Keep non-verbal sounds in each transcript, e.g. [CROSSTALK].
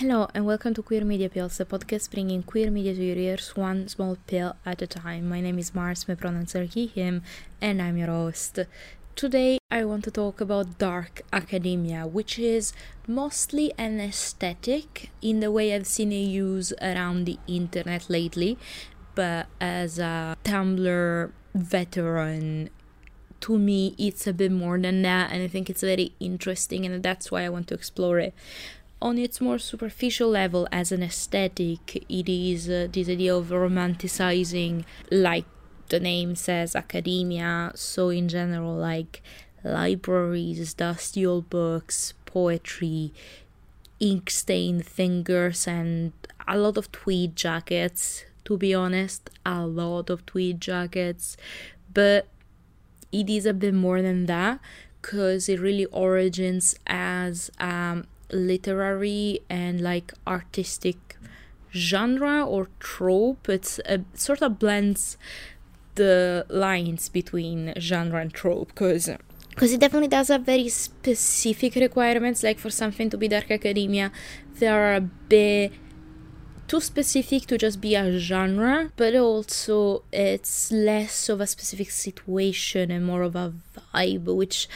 Hello and welcome to Queer Media Pills, a podcast bringing queer media to your ears one small pill at a time. My name is Mars, my pronouns are he, him, and I'm your host. Today I want to talk about dark academia, which is mostly an aesthetic in the way I've seen it used around the internet lately, but as a Tumblr veteran to me it's a bit more than that and i think it's very interesting and that's why i want to explore it on its more superficial level as an aesthetic it is uh, this idea of romanticizing like the name says academia. So in general like libraries dusty old books poetry ink stained fingers and a lot of tweed jackets to be honest. A lot of tweed jackets. But it is a bit more than that because it really origins as um, literary and like artistic genre or trope. It's a sort of blends the lines between genre and trope because because it definitely does have very specific requirements like for something to be dark academia there are a bit too specific to just be a genre but also it's less of a specific situation and more of a vibe which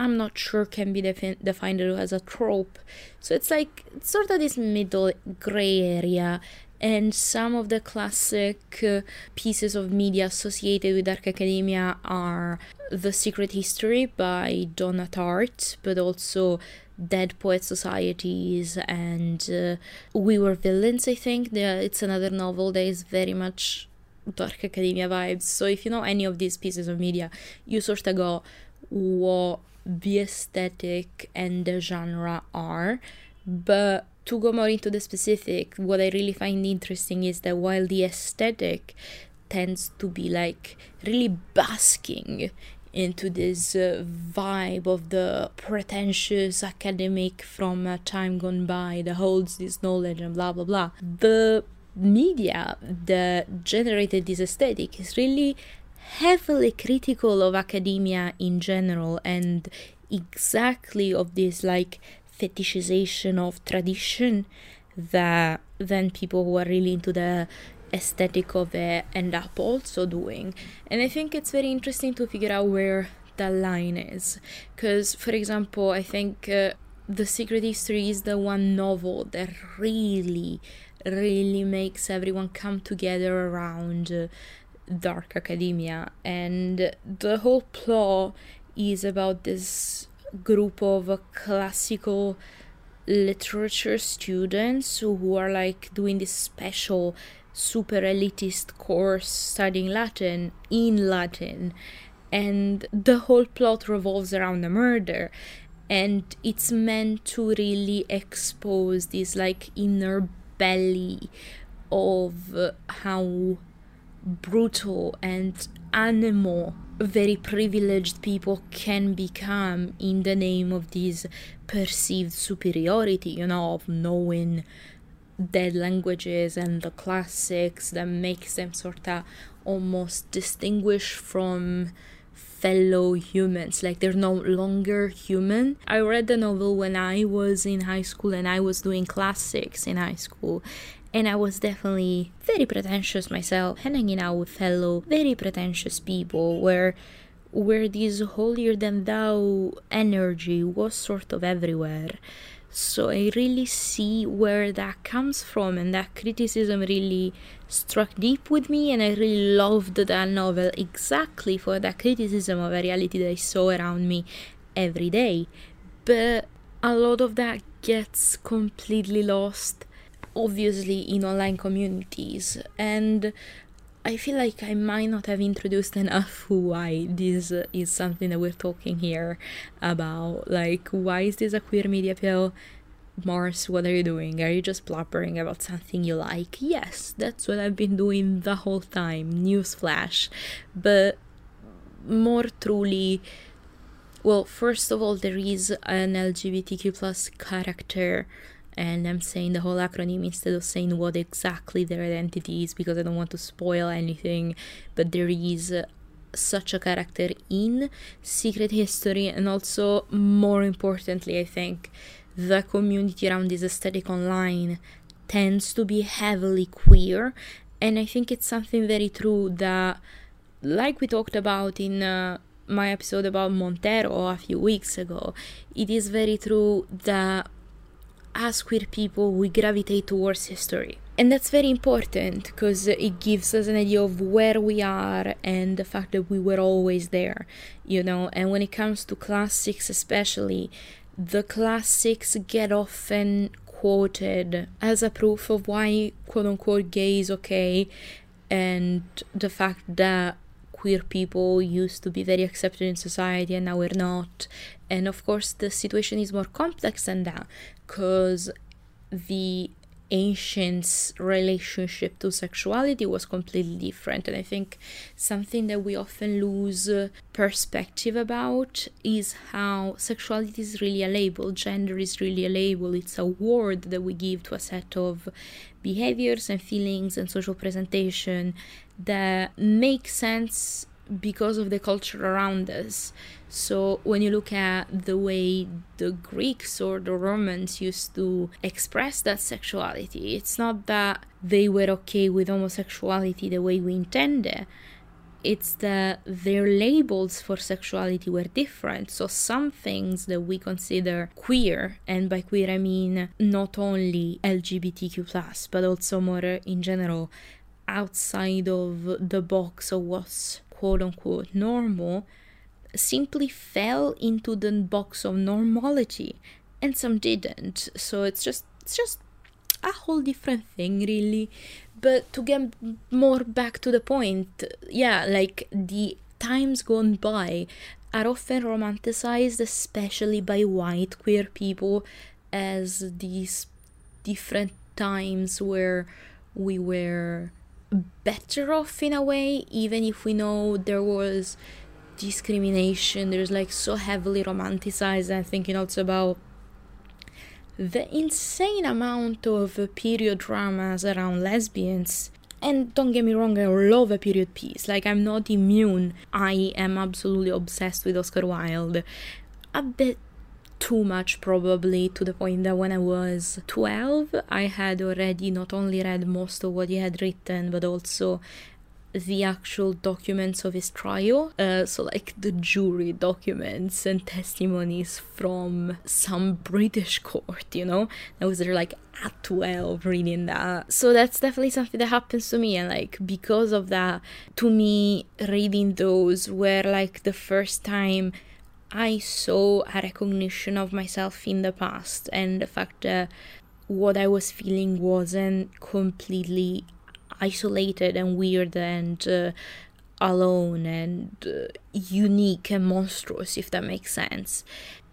I'm not sure can be defi- defined as a trope. So it's like it's sort of this middle gray area. And some of the classic uh, pieces of media associated with Dark Academia are The Secret History by Donna Tartt, but also Dead Poet Societies and uh, We Were Villains, I think. It's another novel that is very much Dark Academia vibes. So if you know any of these pieces of media, you sort of go, what the aesthetic and the genre are. But to go more into the specific, what I really find interesting is that while the aesthetic tends to be like really basking into this uh, vibe of the pretentious academic from a time gone by that holds this knowledge and blah blah blah. The media that generated this aesthetic is really heavily critical of academia in general and exactly of this like fetishization of tradition that then people who are really into the aesthetic of it end up also doing. And I think it's very interesting to figure out where that line is. Because, for example, I think uh, The Secret History is the one novel that really, really makes everyone come together around. Uh, dark academia and the whole plot is about this group of classical literature students who are like doing this special super elitist course studying latin in latin. And the whole plot revolves around a murder and it's meant to really expose this like inner belly of how brutal and animal very privileged people can become in the name of this perceived superiority you know of knowing dead languages and the classics that makes them sort of almost distinguished from fellow humans. Like they're no longer human. I read the novel when i was in high school and i was doing classics in high school and I was definitely very pretentious myself, hanging out with fellow very pretentious people where where this holier than thou energy was sort of everywhere. So I really see where that comes from, and that criticism really struck deep with me, and I really loved that novel exactly for that criticism of a reality that I saw around me every day. But a lot of that gets completely lost obviously in online communities and I feel like I might not have introduced enough why this is something that we're talking here about. Like, why is this a queer media pill? Mars, what are you doing? Are you just blubbering about something you like? Yes, that's what I've been doing the whole time. Newsflash. But more truly, well, first of all, there is an LGBTQ plus character and I'm saying the whole acronym instead of saying what exactly their identity is because I don't want to spoil anything. But there is uh, such a character in Secret History, and also more importantly, I think the community around this aesthetic online tends to be heavily queer. And I think it's something very true that, like we talked about in uh, my episode about Montero a few weeks ago, it is very true that as queer people we gravitate towards history. And that's very important because it gives us an idea of where we are and the fact that we were always there, you know. And when it comes to classics, especially, the classics get often quoted as a proof of why quote unquote gay is okay and the fact that queer people used to be very accepted in society and now we're not. And of course, the situation is more complex than that because the ancients' relationship to sexuality was completely different. And I think something that we often lose uh, perspective about is how sexuality is really a label, gender is really a label, it's a word that we give to a set of behaviors and feelings and social presentation that make sense because of the culture around us. So when you look at the way the Greeks or the Romans used to express that sexuality, it's not that they were okay with homosexuality the way we intend it. It's that their labels for sexuality were different. So some things that we consider queer, and by queer I mean not only LGBTQ but also more in general outside of the box of what's quote unquote normal simply fell into the box of normality and some didn't. So it's just it's just a whole different thing really. But to get more back to the point yeah like the times gone by are often romanticized especially by white queer people as these different times where we were better off in a way, even if we know there was discrimination. There's like so heavily romanticized. I'm thinking also about the insane amount of period dramas around lesbians. And don't get me wrong, I love a period piece. Like, I'm not immune. I am absolutely obsessed with Oscar Wilde. A bit too much probably to the point that when I was 12 I had already not only read most of what he had written but also the actual documents of his trial. Uh, so like the jury documents and testimonies from some british court you know? I was there like at 12 reading that. So that's definitely something that happens to me and like because of that to me reading those were like the first time I saw a recognition of myself in the past and the fact that what I was feeling wasn't completely isolated and weird and uh, alone and uh, unique and monstrous if that makes sense.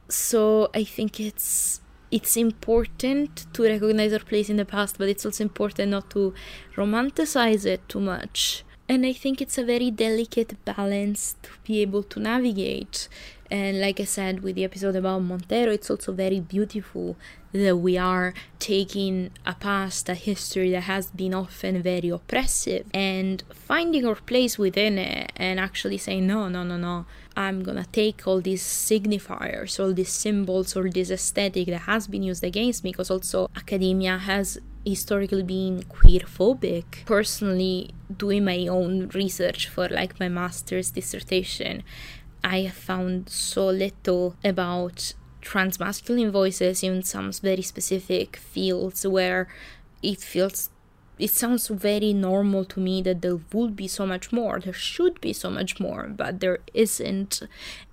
So i think it's it's important to recognize our place in the past but it's also important not to romanticize it too much. And i think it's a very delicate balance to be able to navigate and like I said with the episode about Montero, it's also very beautiful that we are taking a past, a history that has been often very oppressive, and finding our place within it and actually saying, no, no, no, no, I'm gonna take all these signifiers, all these symbols, or this aesthetic that has been used against me, because also academia has historically been queer phobic. Personally, doing my own research for like my master's dissertation, I have found so little about transmasculine voices in some very specific fields where it feels it sounds very normal to me that there would be so much more there should be so much more but there isn't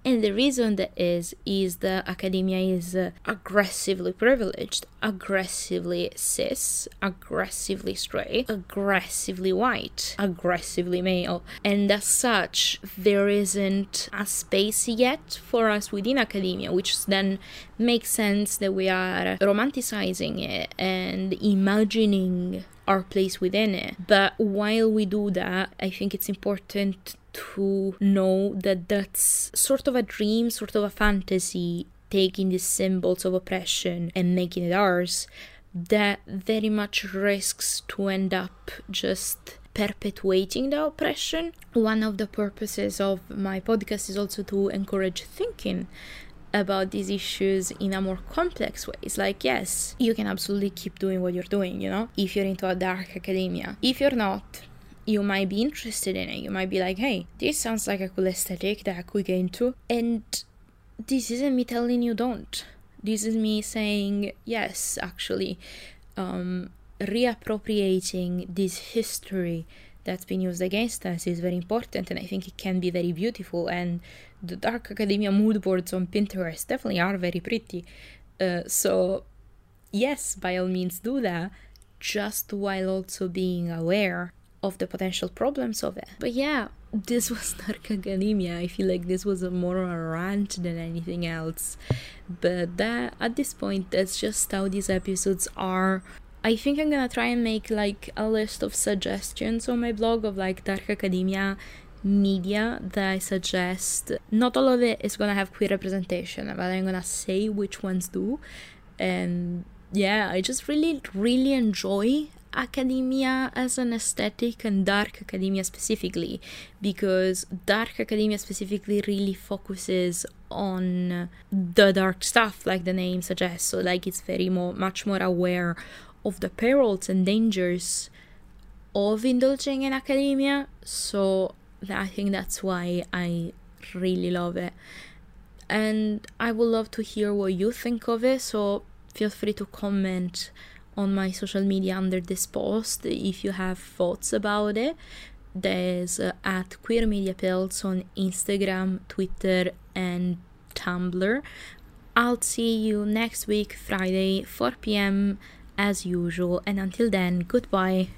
and the reason that is is that academia is uh, aggressively privileged aggressively cis aggressively straight aggressively white aggressively male and as such there isn't a space yet for us within academia which then makes sense that we are romanticizing it and imagining our place within it. But while we do that, I think it's important to know that that's sort of a dream, sort of a fantasy, taking these symbols of oppression and making it ours, that very much risks to end up just perpetuating the oppression. One of the purposes of my podcast is also to encourage thinking about these issues in a more complex ways. Like, yes, you can absolutely keep doing what you're doing, you know, if you're into a dark academia. If you're not, you might be interested in it. You might be like, hey, this sounds like a cool aesthetic that I could get into. And this isn't me telling you don't. This is me saying, yes, actually, um, reappropriating this history that's been used against us is very important and I think it can be very beautiful and the dark academia mood boards on Pinterest definitely are very pretty. Uh, so yes, by all means do that, just while also being aware of the potential problems of it. But yeah, this was [LAUGHS] dark academia. I feel like this was a more a rant than anything else. But that at this point that's just how these episodes are I think I'm gonna try and make like a list of suggestions on my blog of like dark academia media that I suggest. Not all of it is gonna have queer representation, but I'm gonna say which ones do. And yeah, I just really, really enjoy academia as an aesthetic and dark academia specifically because dark academia specifically really focuses on the dark stuff like the name suggests so like it's very more much more aware of the perils and dangers of indulging in academia. So I think that's why I really love it. And I would love to hear what you think of it. So feel free to comment on my social media under this post if you have thoughts about it. There's uh, at Queer Media Pills on Instagram, Twitter, and Tumblr. I'll see you next week, Friday, 4 p.m as usual. And until then, goodbye.